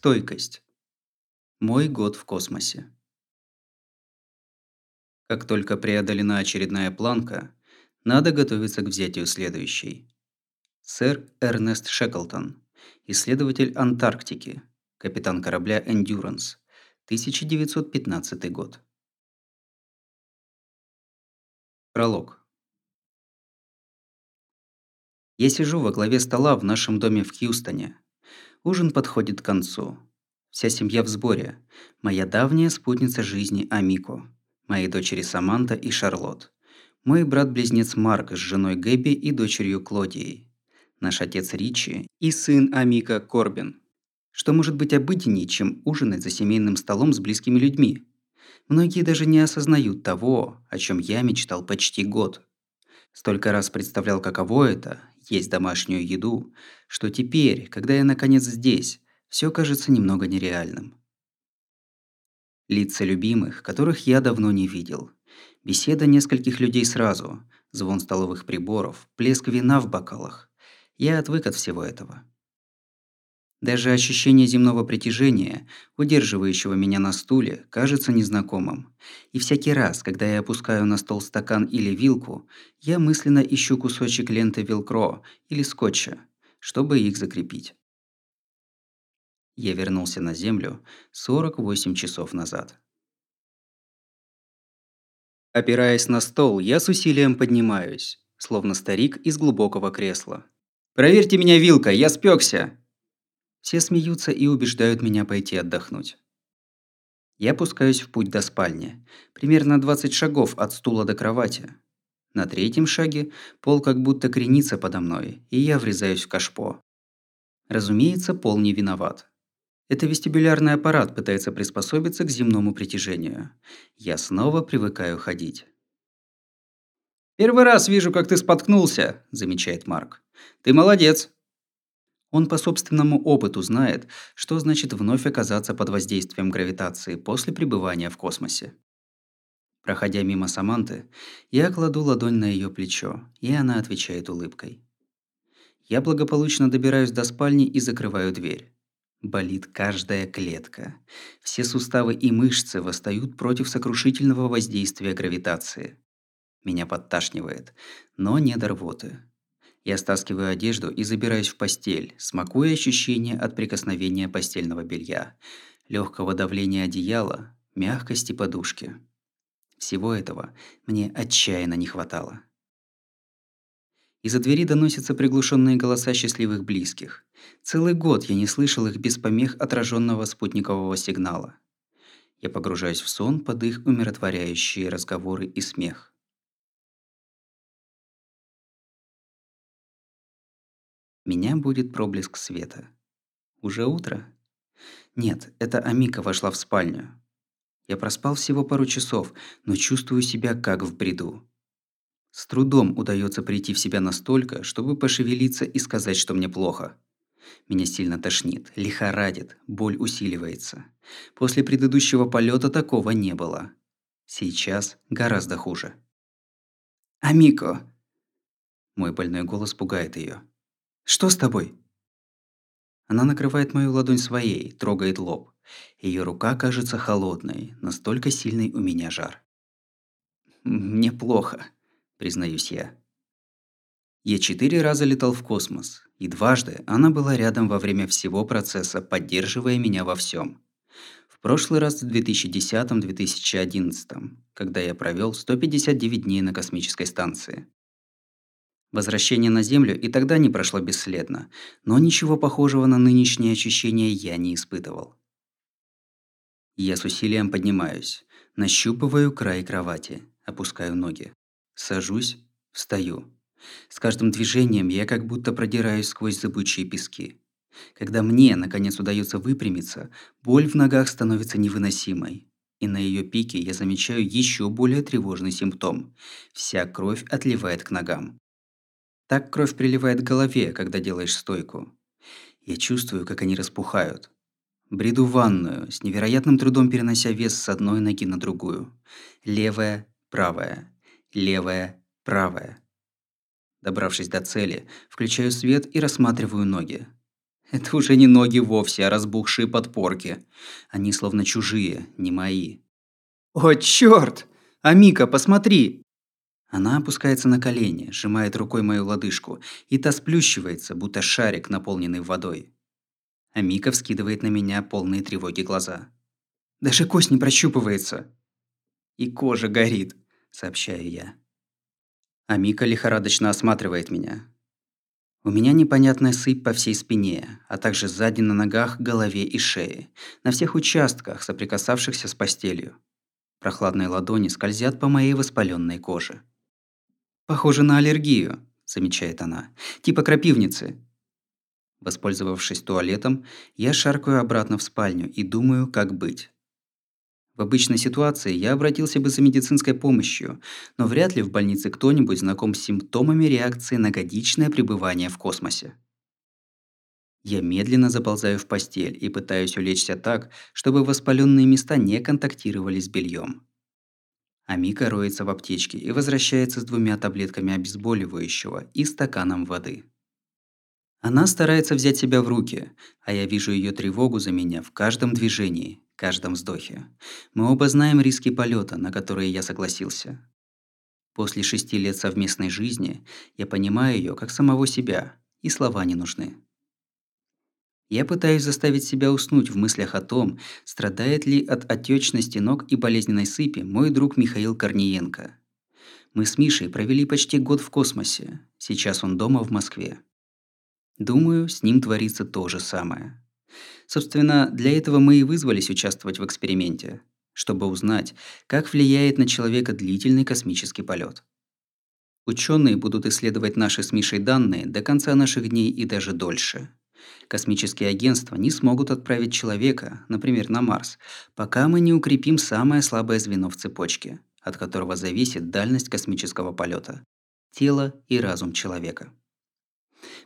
Стойкость. Мой год в космосе. Как только преодолена очередная планка, надо готовиться к взятию следующей. Сэр Эрнест Шеклтон, исследователь Антарктики, капитан корабля «Эндюранс», 1915 год. Пролог. Я сижу во главе стола в нашем доме в Хьюстоне. Ужин подходит к концу. Вся семья в сборе. Моя давняя спутница жизни Амико, мои дочери Саманта и Шарлотт, мой брат-близнец Марк с женой Гэби и дочерью Клодией, наш отец Ричи и сын Амика Корбин. Что может быть обыденнее, чем ужинать за семейным столом с близкими людьми? Многие даже не осознают того, о чем я мечтал почти год. Столько раз представлял, каково это – есть домашнюю еду, что теперь, когда я наконец здесь, все кажется немного нереальным. Лица любимых, которых я давно не видел. Беседа нескольких людей сразу, звон столовых приборов, плеск вина в бокалах. Я отвык от всего этого. Даже ощущение земного притяжения, удерживающего меня на стуле, кажется незнакомым. И всякий раз, когда я опускаю на стол стакан или вилку, я мысленно ищу кусочек ленты велкро или скотча, чтобы их закрепить. Я вернулся на Землю 48 часов назад. Опираясь на стол, я с усилием поднимаюсь, словно старик из глубокого кресла. «Проверьте меня вилкой, я спекся!» Все смеются и убеждают меня пойти отдохнуть. Я пускаюсь в путь до спальни, примерно 20 шагов от стула до кровати. На третьем шаге пол как будто кренится подо мной, и я врезаюсь в кашпо. Разумеется, пол не виноват. Это вестибулярный аппарат пытается приспособиться к земному притяжению. Я снова привыкаю ходить. «Первый раз вижу, как ты споткнулся», – замечает Марк. «Ты молодец». Он по собственному опыту знает, что значит вновь оказаться под воздействием гравитации после пребывания в космосе. Проходя мимо Саманты, я кладу ладонь на ее плечо, и она отвечает улыбкой. Я благополучно добираюсь до спальни и закрываю дверь. Болит каждая клетка. Все суставы и мышцы восстают против сокрушительного воздействия гравитации. Меня подташнивает, но не до рвоты. Я стаскиваю одежду и забираюсь в постель, смакуя ощущения от прикосновения постельного белья, легкого давления одеяла, мягкости подушки. Всего этого мне отчаянно не хватало. Из-за двери доносятся приглушенные голоса счастливых близких. Целый год я не слышал их без помех отраженного спутникового сигнала. Я погружаюсь в сон под их умиротворяющие разговоры и смех. Меня будет проблеск света. Уже утро? Нет, это Амика вошла в спальню. Я проспал всего пару часов, но чувствую себя как в бреду. С трудом удается прийти в себя настолько, чтобы пошевелиться и сказать, что мне плохо. Меня сильно тошнит, лихорадит, боль усиливается. После предыдущего полета такого не было. Сейчас гораздо хуже. «Амико!» Мой больной голос пугает ее. «Что с тобой?» Она накрывает мою ладонь своей, трогает лоб. Ее рука кажется холодной, настолько сильный у меня жар. «Мне плохо», признаюсь я. Я четыре раза летал в космос, и дважды она была рядом во время всего процесса, поддерживая меня во всем. В прошлый раз в 2010-2011, когда я провел 159 дней на космической станции. Возвращение на Землю и тогда не прошло бесследно, но ничего похожего на нынешние ощущения я не испытывал. Я с усилием поднимаюсь, нащупываю край кровати, опускаю ноги. Сажусь, встаю. С каждым движением я как будто продираюсь сквозь зыбучие пески. Когда мне, наконец, удается выпрямиться, боль в ногах становится невыносимой. И на ее пике я замечаю еще более тревожный симптом. Вся кровь отливает к ногам. Так кровь приливает к голове, когда делаешь стойку. Я чувствую, как они распухают. Бреду в ванную, с невероятным трудом перенося вес с одной ноги на другую. Левая, правая левая, правая. Добравшись до цели, включаю свет и рассматриваю ноги. Это уже не ноги вовсе, а разбухшие подпорки. Они словно чужие, не мои. «О, чёрт! Амика, посмотри!» Она опускается на колени, сжимает рукой мою лодыжку, и та сплющивается, будто шарик, наполненный водой. Амика вскидывает на меня полные тревоги глаза. «Даже кость не прощупывается!» «И кожа горит», — сообщаю я. Амика лихорадочно осматривает меня. У меня непонятная сыпь по всей спине, а также сзади на ногах, голове и шее, на всех участках, соприкасавшихся с постелью. Прохладные ладони скользят по моей воспаленной коже. «Похоже на аллергию», – замечает она. «Типа крапивницы». Воспользовавшись туалетом, я шаркаю обратно в спальню и думаю, как быть. В обычной ситуации я обратился бы за медицинской помощью, но вряд ли в больнице кто-нибудь знаком с симптомами реакции на годичное пребывание в космосе. Я медленно заползаю в постель и пытаюсь улечься так, чтобы воспаленные места не контактировали с бельем. Амика роется в аптечке и возвращается с двумя таблетками обезболивающего и стаканом воды. Она старается взять себя в руки, а я вижу ее тревогу за меня в каждом движении, каждом вздохе. Мы оба знаем риски полета, на которые я согласился. После шести лет совместной жизни я понимаю ее как самого себя, и слова не нужны. Я пытаюсь заставить себя уснуть в мыслях о том, страдает ли от отечности ног и болезненной сыпи мой друг Михаил Корниенко. Мы с Мишей провели почти год в космосе. Сейчас он дома в Москве. Думаю, с ним творится то же самое. Собственно, для этого мы и вызвались участвовать в эксперименте, чтобы узнать, как влияет на человека длительный космический полет. Ученые будут исследовать наши с Мишей данные до конца наших дней и даже дольше. Космические агентства не смогут отправить человека, например, на Марс, пока мы не укрепим самое слабое звено в цепочке, от которого зависит дальность космического полета – тело и разум человека.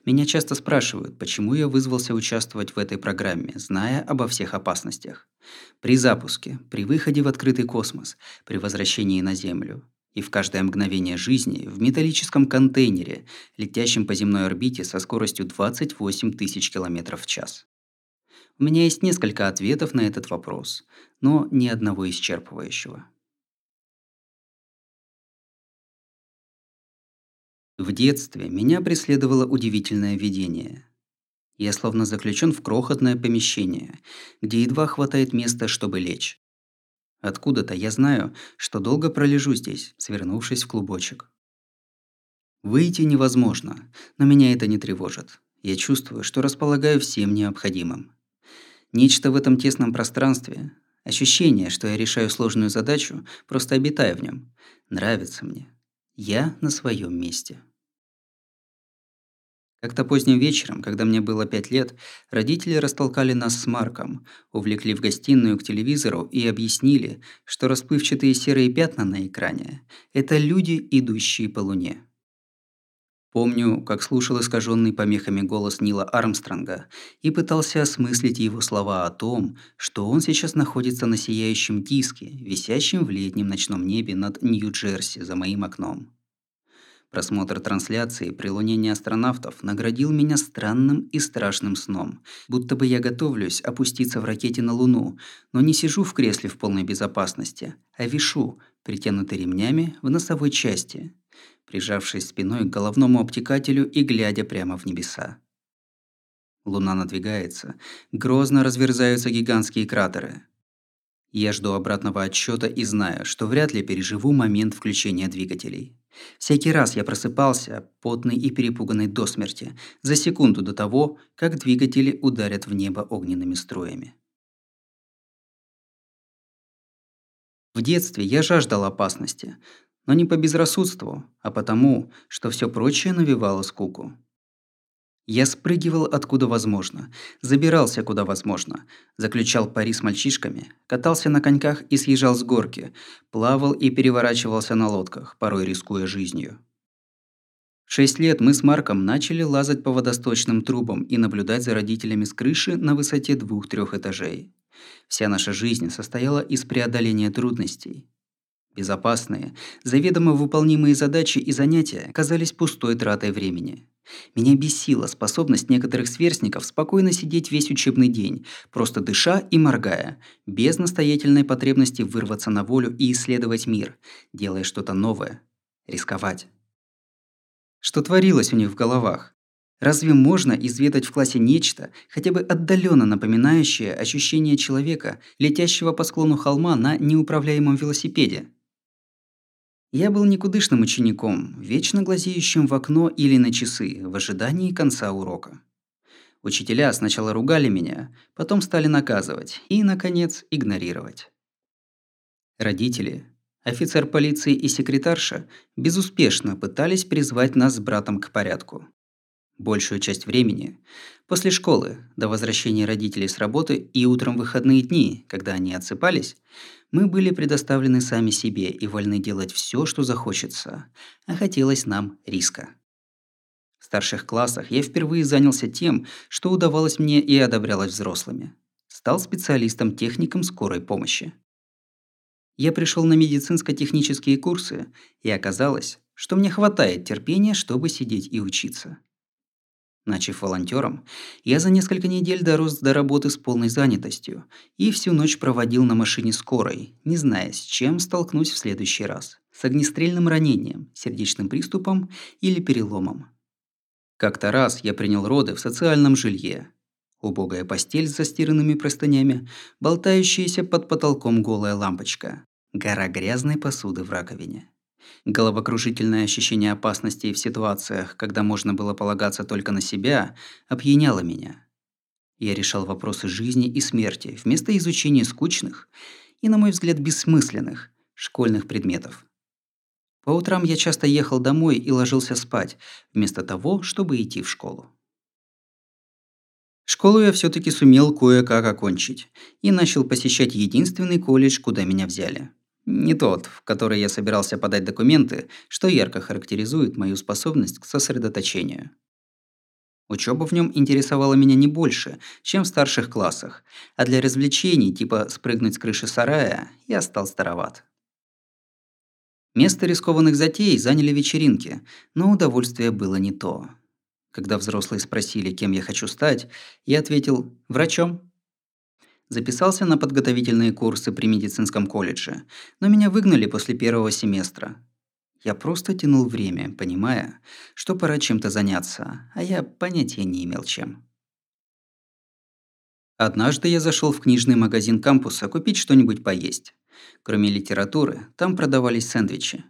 Меня часто спрашивают, почему я вызвался участвовать в этой программе, зная обо всех опасностях. При запуске, при выходе в открытый космос, при возвращении на Землю, и в каждое мгновение жизни в металлическом контейнере, летящем по земной орбите со скоростью 28 тысяч километров в час. У меня есть несколько ответов на этот вопрос, но ни одного исчерпывающего. В детстве меня преследовало удивительное видение. Я словно заключен в крохотное помещение, где едва хватает места, чтобы лечь. Откуда-то я знаю, что долго пролежу здесь, свернувшись в клубочек. Выйти невозможно, но меня это не тревожит. Я чувствую, что располагаю всем необходимым. Нечто в этом тесном пространстве, ощущение, что я решаю сложную задачу, просто обитая в нем, нравится мне. Я на своем месте. Как-то поздним вечером, когда мне было пять лет, родители растолкали нас с Марком, увлекли в гостиную к телевизору и объяснили, что расплывчатые серые пятна на экране – это люди, идущие по Луне. Помню, как слушал искаженный помехами голос Нила Армстронга и пытался осмыслить его слова о том, что он сейчас находится на сияющем диске, висящем в летнем ночном небе над Нью-Джерси за моим окном. Просмотр трансляции при лунении астронавтов наградил меня странным и страшным сном, будто бы я готовлюсь опуститься в ракете на Луну, но не сижу в кресле в полной безопасности, а вишу, притянутый ремнями в носовой части, прижавшись спиной к головному обтекателю и глядя прямо в небеса. Луна надвигается, грозно разверзаются гигантские кратеры. Я жду обратного отсчета и знаю, что вряд ли переживу момент включения двигателей. Всякий раз я просыпался, потный и перепуганный до смерти, за секунду до того, как двигатели ударят в небо огненными струями. В детстве я жаждал опасности, но не по безрассудству, а потому, что все прочее навевало скуку. Я спрыгивал откуда возможно, забирался куда возможно, заключал пари с мальчишками, катался на коньках и съезжал с горки, плавал и переворачивался на лодках, порой рискуя жизнью. В шесть лет мы с Марком начали лазать по водосточным трубам и наблюдать за родителями с крыши на высоте двух-трех этажей. Вся наша жизнь состояла из преодоления трудностей. Безопасные, заведомо выполнимые задачи и занятия казались пустой тратой времени – Меня бесила способность некоторых сверстников спокойно сидеть весь учебный день, просто дыша и моргая, без настоятельной потребности вырваться на волю и исследовать мир, делая что-то новое, рисковать. Что творилось у них в головах? Разве можно изведать в классе нечто, хотя бы отдаленно напоминающее ощущение человека, летящего по склону холма на неуправляемом велосипеде? Я был никудышным учеником, вечно глазеющим в окно или на часы, в ожидании конца урока. Учителя сначала ругали меня, потом стали наказывать и, наконец, игнорировать. Родители, офицер полиции и секретарша безуспешно пытались призвать нас с братом к порядку. Большую часть времени, после школы, до возвращения родителей с работы и утром выходные дни, когда они отсыпались, мы были предоставлены сами себе и вольны делать все, что захочется, а хотелось нам риска. В старших классах я впервые занялся тем, что удавалось мне и одобрялось взрослыми. Стал специалистом-техником скорой помощи. Я пришел на медицинско-технические курсы, и оказалось, что мне хватает терпения, чтобы сидеть и учиться. Начав волонтером, я за несколько недель дорос до работы с полной занятостью и всю ночь проводил на машине скорой, не зная, с чем столкнусь в следующий раз. С огнестрельным ранением, сердечным приступом или переломом. Как-то раз я принял роды в социальном жилье. Убогая постель с застиранными простынями, болтающаяся под потолком голая лампочка, гора грязной посуды в раковине. Головокружительное ощущение опасности в ситуациях, когда можно было полагаться только на себя, опьяняло меня. Я решал вопросы жизни и смерти вместо изучения скучных и, на мой взгляд, бессмысленных школьных предметов. По утрам я часто ехал домой и ложился спать, вместо того, чтобы идти в школу. Школу я все таки сумел кое-как окончить и начал посещать единственный колледж, куда меня взяли – не тот, в который я собирался подать документы, что ярко характеризует мою способность к сосредоточению. Учеба в нем интересовала меня не больше, чем в старших классах, а для развлечений, типа спрыгнуть с крыши сарая, я стал староват. Место рискованных затей заняли вечеринки, но удовольствие было не то. Когда взрослые спросили, кем я хочу стать, я ответил «врачом». Записался на подготовительные курсы при медицинском колледже, но меня выгнали после первого семестра. Я просто тянул время, понимая, что пора чем-то заняться, а я понятия не имел чем. Однажды я зашел в книжный магазин кампуса купить что-нибудь поесть. Кроме литературы, там продавались сэндвичи.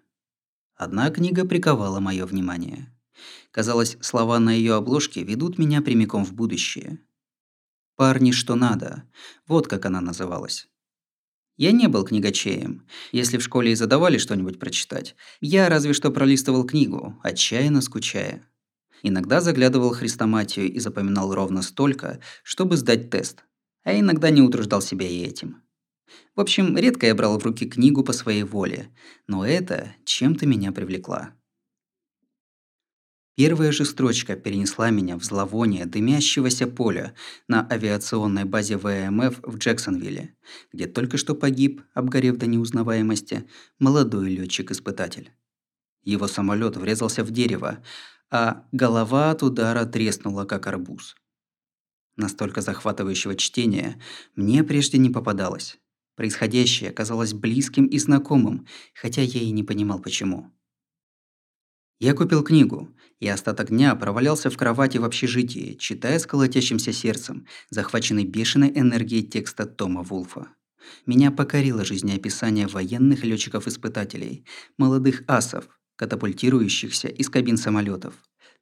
Одна книга приковала мое внимание. Казалось, слова на ее обложке ведут меня прямиком в будущее – «Парни, что надо». Вот как она называлась. Я не был книгачеем. Если в школе и задавали что-нибудь прочитать, я разве что пролистывал книгу, отчаянно скучая. Иногда заглядывал хрестоматию и запоминал ровно столько, чтобы сдать тест. А иногда не утруждал себя и этим. В общем, редко я брал в руки книгу по своей воле, но это чем-то меня привлекла. Первая же строчка перенесла меня в зловоние дымящегося поля на авиационной базе ВМФ в Джексонвилле, где только что погиб, обгорев до неузнаваемости, молодой летчик испытатель Его самолет врезался в дерево, а голова от удара треснула, как арбуз. Настолько захватывающего чтения мне прежде не попадалось. Происходящее казалось близким и знакомым, хотя я и не понимал почему. Я купил книгу, и остаток дня провалялся в кровати в общежитии, читая с колотящимся сердцем, захваченный бешеной энергией текста Тома Вулфа. Меня покорило жизнеописание военных летчиков испытателей молодых асов, катапультирующихся из кабин самолетов,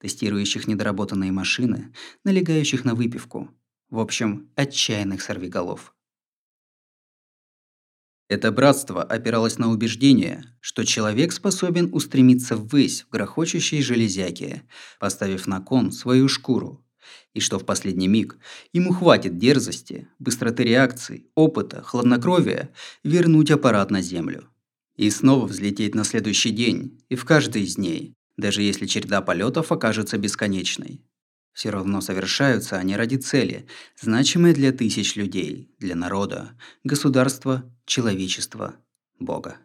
тестирующих недоработанные машины, налегающих на выпивку. В общем, отчаянных сорвиголов. Это братство опиралось на убеждение, что человек способен устремиться ввысь в грохочущей железяке, поставив на кон свою шкуру, и что в последний миг ему хватит дерзости, быстроты реакций, опыта, хладнокровия вернуть аппарат на землю. И снова взлететь на следующий день, и в каждый из дней, даже если череда полетов окажется бесконечной. Все равно совершаются они ради цели, значимой для тысяч людей, для народа, государства, человечества, Бога.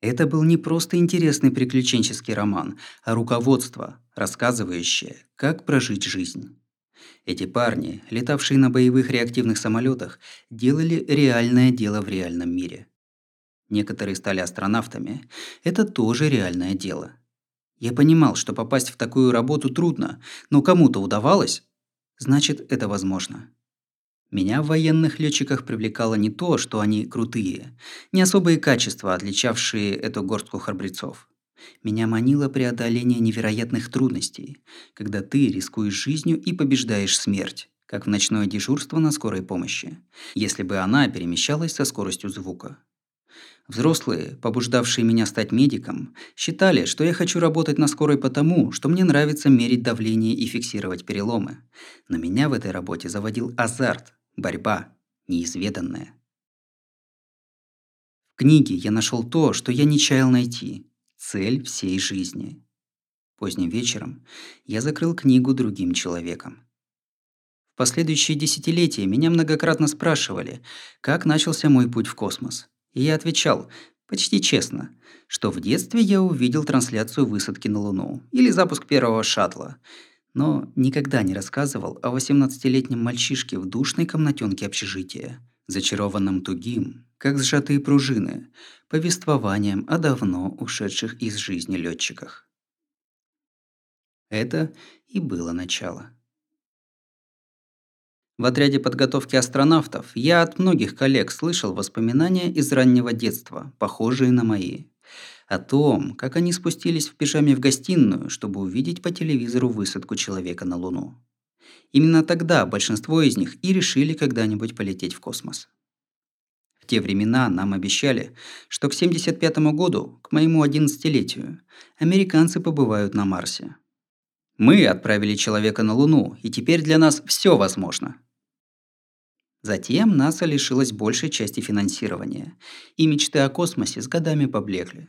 Это был не просто интересный приключенческий роман, а руководство, рассказывающее, как прожить жизнь. Эти парни, летавшие на боевых реактивных самолетах, делали реальное дело в реальном мире. Некоторые стали астронавтами. Это тоже реальное дело. Я понимал, что попасть в такую работу трудно, но кому-то удавалось, значит, это возможно. Меня в военных летчиках привлекало не то, что они крутые, не особые качества, отличавшие эту горстку храбрецов. Меня манило преодоление невероятных трудностей, когда ты рискуешь жизнью и побеждаешь смерть, как в ночное дежурство на скорой помощи, если бы она перемещалась со скоростью звука. Взрослые, побуждавшие меня стать медиком, считали, что я хочу работать на скорой потому, что мне нравится мерить давление и фиксировать переломы. Но меня в этой работе заводил азарт, борьба, неизведанная. В книге я нашел то, что я не чаял найти – цель всей жизни. Поздним вечером я закрыл книгу другим человеком. Последующие десятилетия меня многократно спрашивали, как начался мой путь в космос – и я отвечал, почти честно, что в детстве я увидел трансляцию высадки на Луну или запуск первого шаттла, но никогда не рассказывал о 18-летнем мальчишке в душной комнатенке общежития, зачарованном тугим, как сжатые пружины, повествованием о давно ушедших из жизни летчиках. Это и было начало. В отряде подготовки астронавтов я от многих коллег слышал воспоминания из раннего детства, похожие на мои. О том, как они спустились в пижаме в гостиную, чтобы увидеть по телевизору высадку человека на Луну. Именно тогда большинство из них и решили когда-нибудь полететь в космос. В те времена нам обещали, что к 75 году, к моему 11-летию, американцы побывают на Марсе. Мы отправили человека на Луну, и теперь для нас все возможно. Затем НАСА лишилась большей части финансирования, и мечты о космосе с годами поблекли.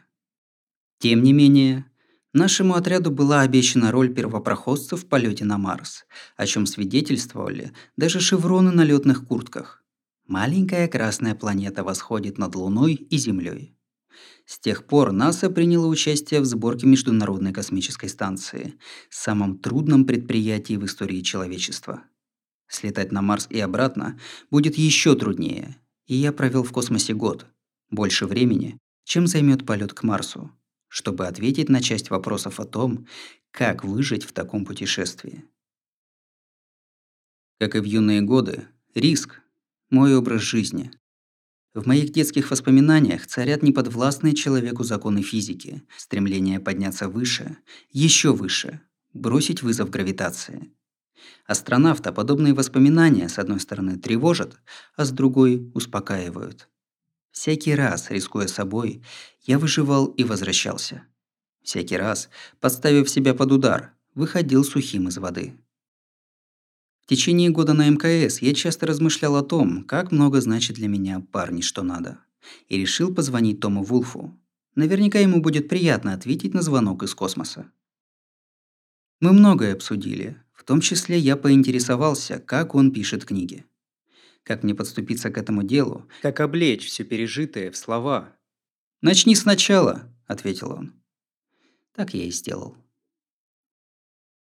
Тем не менее, нашему отряду была обещана роль первопроходцев в полете на Марс, о чем свидетельствовали даже шевроны на летных куртках. Маленькая красная планета восходит над Луной и Землей. С тех пор НАСА приняло участие в сборке Международной космической станции, самом трудном предприятии в истории человечества – Слетать на Марс и обратно будет еще труднее, и я провел в космосе год, больше времени, чем займет полет к Марсу, чтобы ответить на часть вопросов о том, как выжить в таком путешествии. Как и в юные годы, риск – мой образ жизни. В моих детских воспоминаниях царят неподвластные человеку законы физики, стремление подняться выше, еще выше, бросить вызов гравитации – Астронавта подобные воспоминания, с одной стороны, тревожат, а с другой – успокаивают. Всякий раз, рискуя собой, я выживал и возвращался. Всякий раз, подставив себя под удар, выходил сухим из воды. В течение года на МКС я часто размышлял о том, как много значит для меня парни что надо. И решил позвонить Тому Вулфу. Наверняка ему будет приятно ответить на звонок из космоса. Мы многое обсудили, том числе я поинтересовался, как он пишет книги. Как мне подступиться к этому делу, как облечь все пережитое в слова. «Начни сначала», — ответил он. Так я и сделал.